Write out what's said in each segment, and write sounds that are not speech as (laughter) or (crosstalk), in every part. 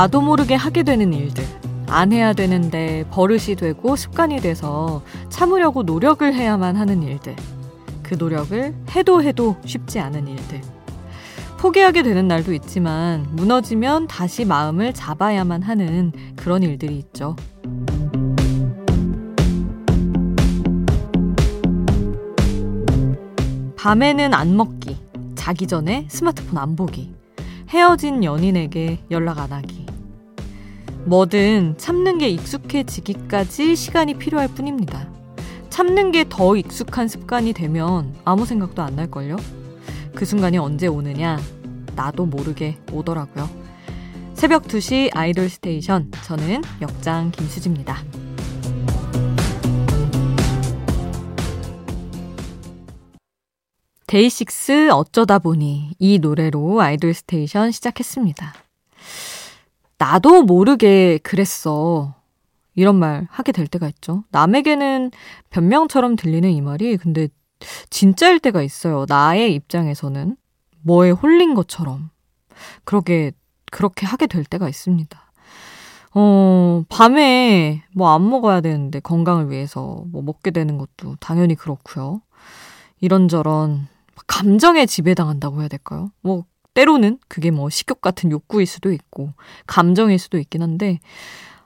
나도 모르게 하게 되는 일들. 안 해야 되는데 버릇이 되고 습관이 돼서 참으려고 노력을 해야만 하는 일들. 그 노력을 해도 해도 쉽지 않은 일들. 포기하게 되는 날도 있지만 무너지면 다시 마음을 잡아야만 하는 그런 일들이 있죠. 밤에는 안 먹기, 자기 전에 스마트폰 안 보기, 헤어진 연인에게 연락 안 하기. 뭐든 참는 게 익숙해지기까지 시간이 필요할 뿐입니다. 참는 게 더 익숙한 습관이 되면 아무 생각도 안 날걸요? 그 순간이 언제 오느냐? 나도 모르게 오더라고요. 새벽 2시 아이돌 스테이션. 저는 역장 김수지입니다. 데이식스 어쩌다 보니 이 노래로 아이돌 스테이션 시작했습니다. 나도 모르게 그랬어. 이런 말 하게 될 때가 있죠. 남에게는 변명처럼 들리는 이 말이 근데 진짜일 때가 있어요. 나의 입장에서는 뭐에 홀린 것처럼. 그러게, 그렇게 하게 될 때가 있습니다. 어, 밤에 뭐 안 먹어야 되는데 건강을 위해서 뭐 먹게 되는 것도 당연히 그렇고요. 이런저런 감정에 지배당한다고 해야 될까요? 뭐 때로는 그게 뭐 식욕 같은 욕구일 수도 있고 감정일 수도 있긴 한데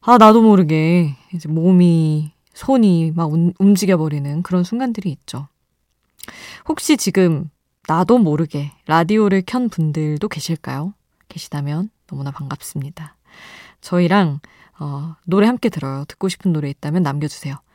아 나도 모르게 이제 몸이 손이 막 움직여 버리는 그런 순간들이 있죠. 혹시 지금 나도 모르게 라디오를 켠 분들도 계실까요? 계시다면 너무나 반갑습니다. 저희랑 어, 노래 함께 들어요. 듣고 싶은 노래 있다면 남겨주세요.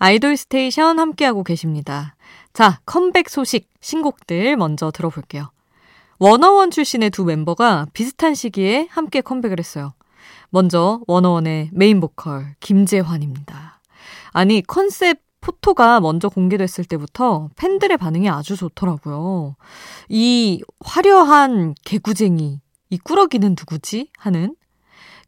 아이돌 스테이션 함께하고 계십니다. 자, 컴백 소식, 신곡들 먼저 들어볼게요. 워너원 출신의 두 멤버가 비슷한 시기에 함께 컴백을 했어요. 먼저 워너원의 메인 보컬 김재환입니다. 아니 concept photo가 먼저 공개됐을 때부터 팬들의 반응이 아주 좋더라고요. 이 화려한 개구쟁이, 이 꾸러기는 누구지? 하는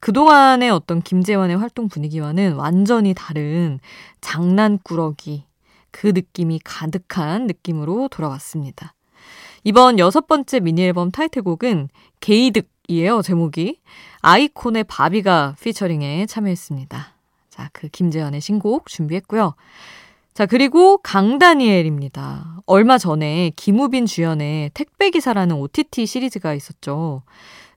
그동안의 어떤 김재환의 활동 분위기와는 완전히 다른 장난꾸러기, 그 느낌이 가득한 느낌으로 돌아왔습니다. 이번 여섯 번째 미니 앨범 타이틀곡은 게이득이에요, 제목이. 아이콘의 바비가 피처링에 참여했습니다. 자, 그 김재환의 신곡 준비했고요. 자, 그리고 강다니엘입니다. 얼마 전에 김우빈 주연의 택배기사라는 OTT 시리즈가 있었죠.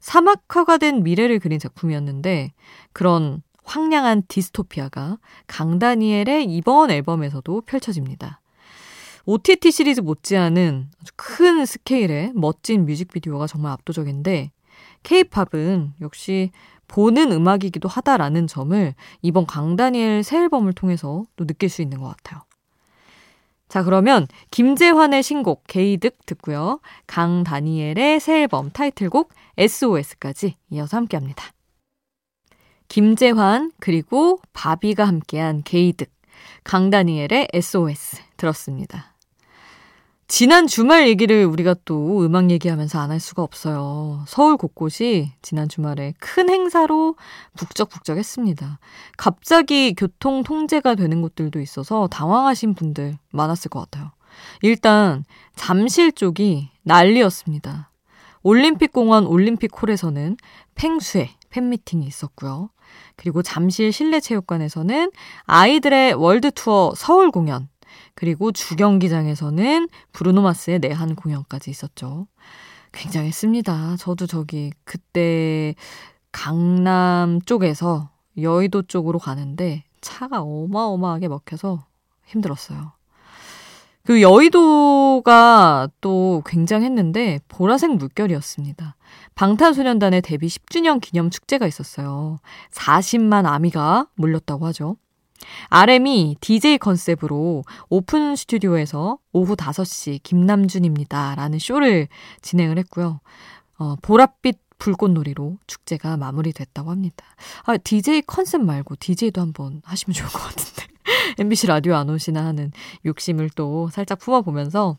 사막화가 된 미래를 그린 작품이었는데 그런 황량한 디스토피아가 강다니엘의 이번 앨범에서도 펼쳐집니다. OTT 시리즈 못지않은 아주 큰 스케일의 멋진 뮤직비디오가 정말 압도적인데 케이팝은 역시 보는 음악이기도 하다라는 점을 이번 강다니엘 새 앨범을 통해서 또 느낄 수 있는 것 같아요. 자, 그러면 김재환의 신곡 게이득 듣고요. 강다니엘의 새 앨범 타이틀곡 SOS까지 이어서 함께 합니다. 김재환 그리고 바비가 함께한 게이득, 강다니엘의 SOS 들었습니다. 지난 주말 얘기를 우리가 또 음악 얘기하면서 안 할 수가 없어요. 서울 곳곳이 지난 주말에 큰 행사로 북적북적했습니다. 갑자기 교통 통제가 되는 곳들도 있어서 당황하신 분들 많았을 것 같아요. 일단 잠실 쪽이 난리였습니다. 올림픽공원 올림픽홀에서는 팽수회 팬미팅이 있었고요. 그리고 잠실 실내체육관에서는 아이들의 월드투어 서울 공연, 그리고 주경기장에서는 브루노마스의 내한 공연까지 있었죠. 굉장했습니다. 저도 저기 그때 강남 쪽에서 여의도 쪽으로 가는데 차가 어마어마하게 먹혀서 힘들었어요. 그 여의도가 또 굉장했는데 보라색 물결이었습니다. 방탄소년단의 데뷔 10주년 기념 축제가 있었어요. 40만 아미가 몰렸다고 하죠. RM이 DJ 컨셉으로 오픈 스튜디오에서 오후 5시 김남준입니다. 라는 쇼를 진행을 했고요. 어, 보랏빛 불꽃놀이로 축제가 마무리됐다고 합니다. 아, DJ 컨셉 말고 DJ도 한번 하시면 좋을 것 같은데. (laughs) MBC 라디오 안 오시나 하는 욕심을 또 살짝 품어보면서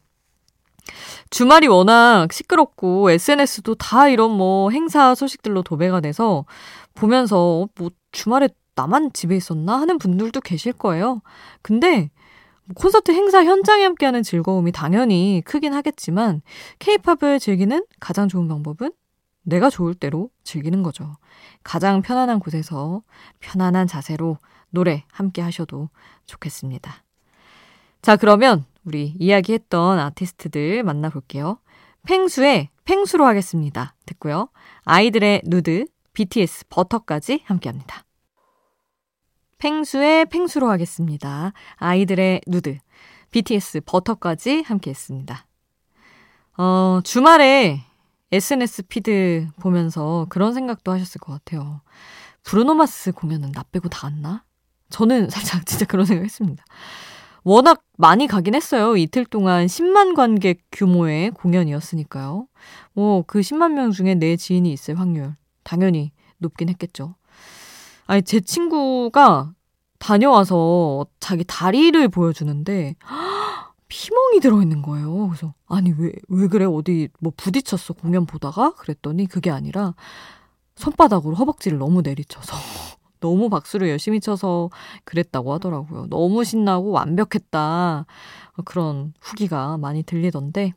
주말이 워낙 시끄럽고 SNS도 다 이런 뭐 행사 소식들로 도배가 돼서 보면서 뭐 주말에 나만 집에 있었나 하는 분들도 계실 거예요. 근데 뭐 콘서트 행사 현장에 함께하는 즐거움이 당연히 크긴 하겠지만 케이팝을 즐기는 가장 좋은 방법은 내가 좋을 대로 즐기는 거죠. 가장 편안한 곳에서 편안한 자세로 노래 함께 하셔도 좋겠습니다. 자, 그러면 우리 이야기했던 아티스트들 만나볼게요. 팽수의 팽수로 하겠습니다. 듣고요. 아이들의 누드, BTS 버터까지 함께 합니다. 팽수의 팽수로 하겠습니다. 아이들의 누드, BTS 버터까지 함께 했습니다. 어, 주말에 SNS 피드 보면서 그런 생각도 하셨을 것 같아요. 브루노마스 공연은 나 빼고 다 왔나? 저는 (laughs) 살짝 진짜 그런 생각 했습니다. 워낙 많이 가긴 했어요. 이틀 동안 10만 관객 규모의 공연이었으니까요. 뭐, 그 10만 명 중에 내 지인이 있을 확률, 당연히 높긴 했겠죠. 아니, 제 친구가 다녀와서 자기 다리를 보여주는데, (gasps) 피멍이 들어있는 거예요. 그래서, 아니, 왜, 왜 그래? 어디 뭐 부딪혔어? 공연 보다가? 그랬더니 그게 아니라, 손바닥으로 허벅지를 너무 내리쳐서. (laughs) 너무 박수를 열심히 쳐서 그랬다고 하더라고요. 너무 신나고 완벽했다. 그런 후기가 많이 들리던데.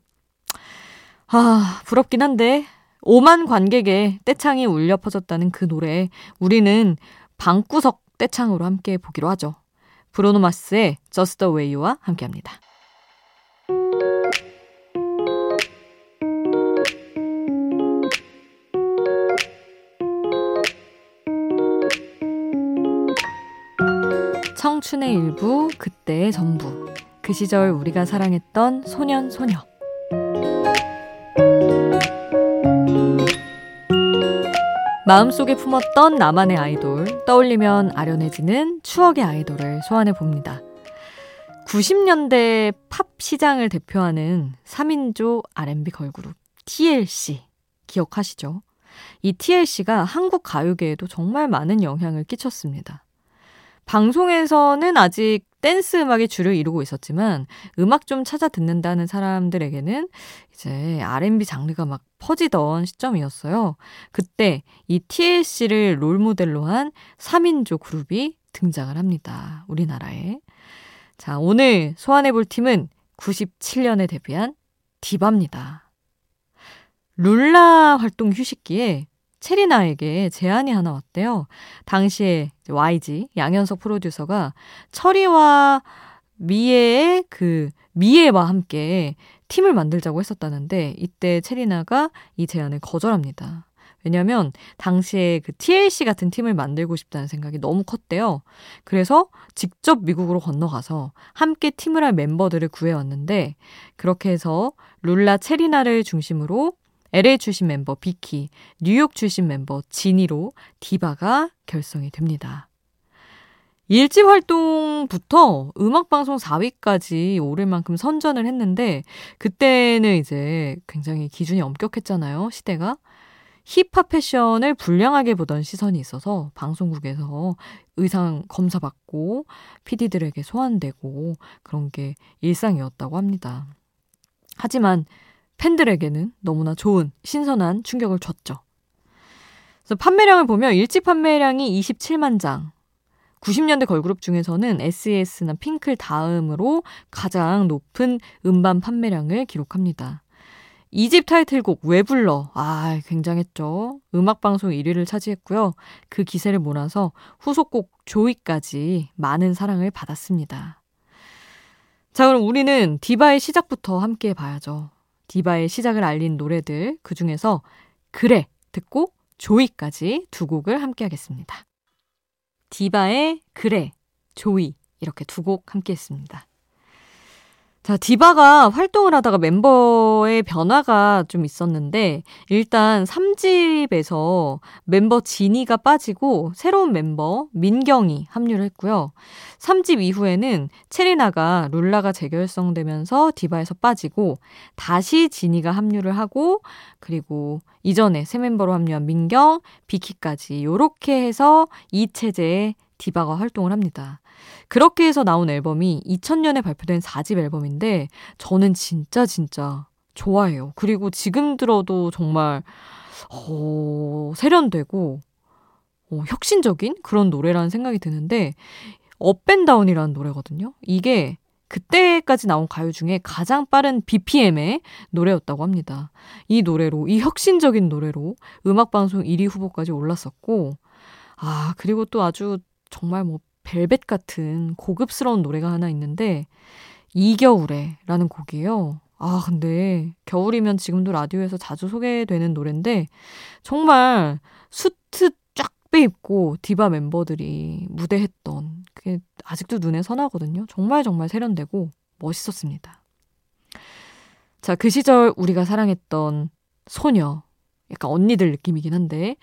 아, 부럽긴 한데, 5만 관객의 떼창이 울려 퍼졌다는 그 노래, 우리는 방구석 떼창으로 함께 보기로 하죠. 브로노 마스의 Just the Way You와 함께 합니다. 청춘의 일부, 그때의 전부. 그 시절 우리가 사랑했던 소년, 소녀. 마음속에 품었던 나만의 아이돌, 떠올리면 아련해지는 추억의 아이돌을 소환해 봅니다. 90년대 팝 시장을 대표하는 3인조 R&B 걸그룹 TLC 기억하시죠? 이 TLC가 한국 가요계에도 정말 많은 영향을 끼쳤습니다. 방송에서는 아직 댄스 음악이 주를 이루고 있었지만 음악 좀 찾아 듣는다는 사람들에게는 이제 R&B 장르가 막 퍼지던 시점이었어요. 그때 이 TLC를 롤 모델로 한 3인조 그룹이 등장을 합니다. 우리나라에. 자, 오늘 소환해 볼 팀은 97년에 데뷔한 디바입니다. 룰라 활동 휴식기에 체리나에게 제안이 하나 왔대요. 당시에 YG 양현석 프로듀서가 철이와 미애의 그 미애와 함께 팀을 만들자고 했었다는데 이때 체리나가 이 제안을 거절합니다. 왜냐면 당시에 그 TLC 같은 팀을 만들고 싶다는 생각이 너무 컸대요. 그래서 직접 미국으로 건너가서 함께 팀을 할 멤버들을 구해왔는데 그렇게 해서 룰라 체리나를 중심으로 LA 출신 멤버 비키, 뉴욕 출신 멤버 지니로 디바가 결성이 됩니다. 일집 활동부터 음악방송 4위까지 오를 만큼 선전을 했는데, 그때는 이제 굉장히 기준이 엄격했잖아요, 시대가. 힙합 패션을 불량하게 보던 시선이 있어서 방송국에서 의상 검사받고 PD들에게 소환되고 그런 게 일상이었다고 합니다. 하지만 팬들에게는 너무나 좋은 신선한 충격을 줬죠. 그래서 판매량을 보면 일집 판매량이 27만 장. 90년대 걸그룹 중에서는 SES나 핑클 다음으로 가장 높은 음반 판매량을 기록합니다. 2집 타이틀곡 왜 불러? 아, 굉장했죠. 음악방송 1위를 차지했고요. 그 기세를 몰아서 후속곡 조이까지 많은 사랑을 받았습니다. 자, 그럼 우리는 디바의 시작부터 함께 봐야죠. 디바의 시작을 알린 노래들 그 중에서 그래 듣고 조이까지 두 곡을 함께 하겠습니다. 디바의 그래, 조이 이렇게 두 곡 함께 했습니다. 자, 자, 디바가 활동을 하다가 멤버의 변화가 좀 있었는데, 일단 3집에서 멤버 진이가 빠지고, 새로운 멤버 민경이 합류를 했고요. 3집 이후에는 체리나가 룰라가 재결성되면서 디바에서 빠지고, 다시 진이가 합류를 하고, 그리고 이전에 새 멤버로 합류한 민경, 비키까지, 요렇게 해서 이 체제에 디바가 활동을 합니다. 그렇게 해서 나온 앨범이 2000년에 발표된 4집 앨범인데 저는 진짜 진짜 좋아해요. 그리고 지금 들어도 정말 어, 세련되고 어, 혁신적인 그런 노래라는 생각이 드는데 Up and Down이라는 노래거든요. 이게 그때까지 나온 가요 중에 가장 빠른 BPM의 노래였다고 합니다. 이 노래로, 이 혁신적인 노래로 음악방송 1위 후보까지 올랐었고, 아, 그리고 또 아주 정말 뭐 벨벳 같은 고급스러운 노래가 하나 있는데 이겨울에라는 곡이에요. 아, 근데 겨울이면 지금도 라디오에서 자주 소개되는 노래인데 정말 수트 쫙 빼입고 디바 멤버들이 무대했던 그게 아직도 눈에 선하거든요. 정말 정말 세련되고 멋있었습니다. 자, 그 시절 우리가 사랑했던 소녀. 약간 언니들 느낌이긴 한데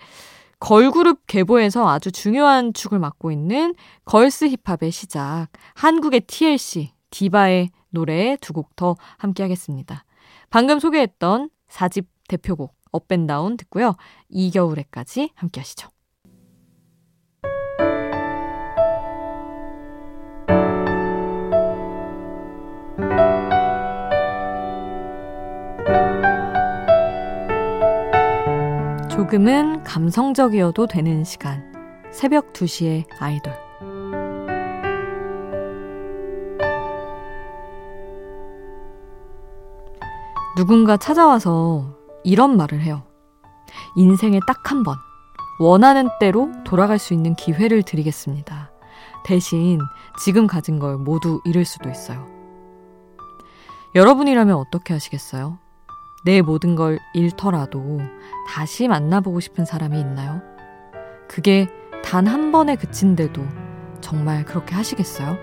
걸그룹 계보에서 아주 중요한 축을 맡고 있는 걸스 힙합의 시작, 한국의 TLC, 디바의 노래 두 곡 더 함께 하겠습니다. 방금 소개했던 4집 대표곡 업앤다운 듣고요. 이겨울에까지 함께 하시죠. 조금은 감성적이어도 되는 시간. 새벽 2시에 아이돌. 누군가 찾아와서 이런 말을 해요. 인생에 딱 한 번, 원하는 때로 돌아갈 수 있는 기회를 드리겠습니다. 대신 지금 가진 걸 모두 잃을 수도 있어요. 여러분이라면 어떻게 하시겠어요? 내 모든 걸 잃더라도 다시 만나보고 싶은 사람이 있나요? 그게 단 한 번에 그친데도 정말 그렇게 하시겠어요?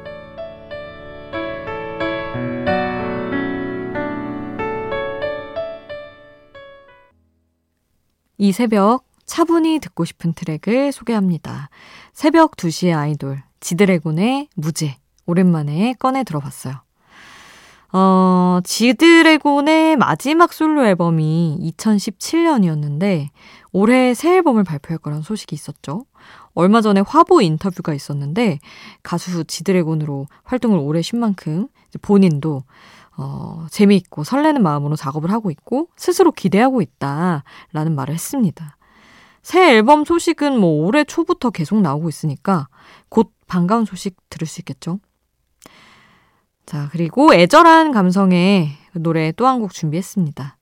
이 새벽 차분히 듣고 싶은 트랙을 소개합니다. 새벽 2시의 아이돌, 지드래곤의 무제. 오랜만에 꺼내 들어봤어요. 어, 지드래곤의 마지막 솔로 앨범이 2017년이었는데 올해 새 앨범을 발표할 거란 소식이 있었죠. 얼마 전에 화보 인터뷰가 있었는데 가수 지드래곤으로 활동을 오래 쉰 만큼 본인도 어, 재미있고 설레는 마음으로 작업을 하고 있고 스스로 기대하고 있다라는 말을 했습니다. 새 앨범 소식은 뭐 올해 초부터 계속 나오고 있으니까 곧 반가운 소식 들을 수 있겠죠. 자, 그리고 애절한 감성의 노래 또 한 곡 준비했습니다.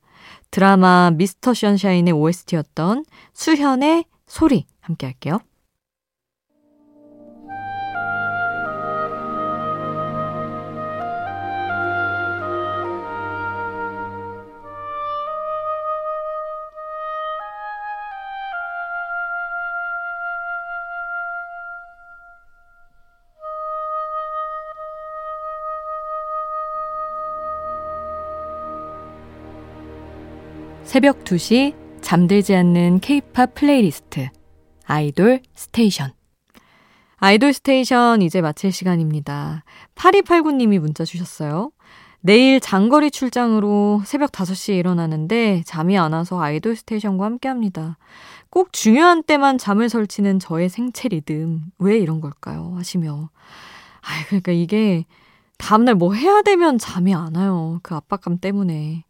드라마 미스터 션샤인의 OST였던 수현의 소리 함께 할게요. 새벽 2시 잠들지 않는 케이팝 플레이리스트 아이돌 스테이션 아이돌 스테이션 이제 마칠 시간입니다. 8289님이 문자 주셨어요. 내일 장거리 출장으로 새벽 5시에 일어나는데 잠이 안 와서 아이돌 스테이션과 함께 합니다. 꼭 중요한 때만 잠을 설치는 저의 생체 리듬. 왜 이런 걸까요? 하시며. 아, 그러니까 이게 다음날 뭐 해야 되면 잠이 안 와요. 그 압박감 때문에.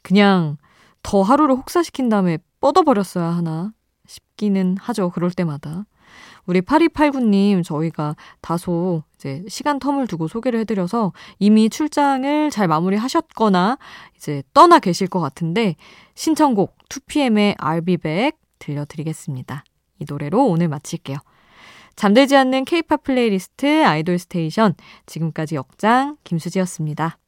그냥 더 하루를 혹사시킨 다음에 뻗어버렸어야 하나 싶기는 하죠. 그럴 때마다. 우리 8289님, 저희가 다소 이제 시간 term을 두고 소개를 해드려서 이미 출장을 잘 마무리 하셨거나 이제 떠나 계실 것 같은데 신청곡 2PM의 I'll be back 들려드리겠습니다. 이 노래로 오늘 마칠게요. 잠들지 않는 케이팝 플레이리스트 아이돌 스테이션 지금까지 역장 김수지였습니다.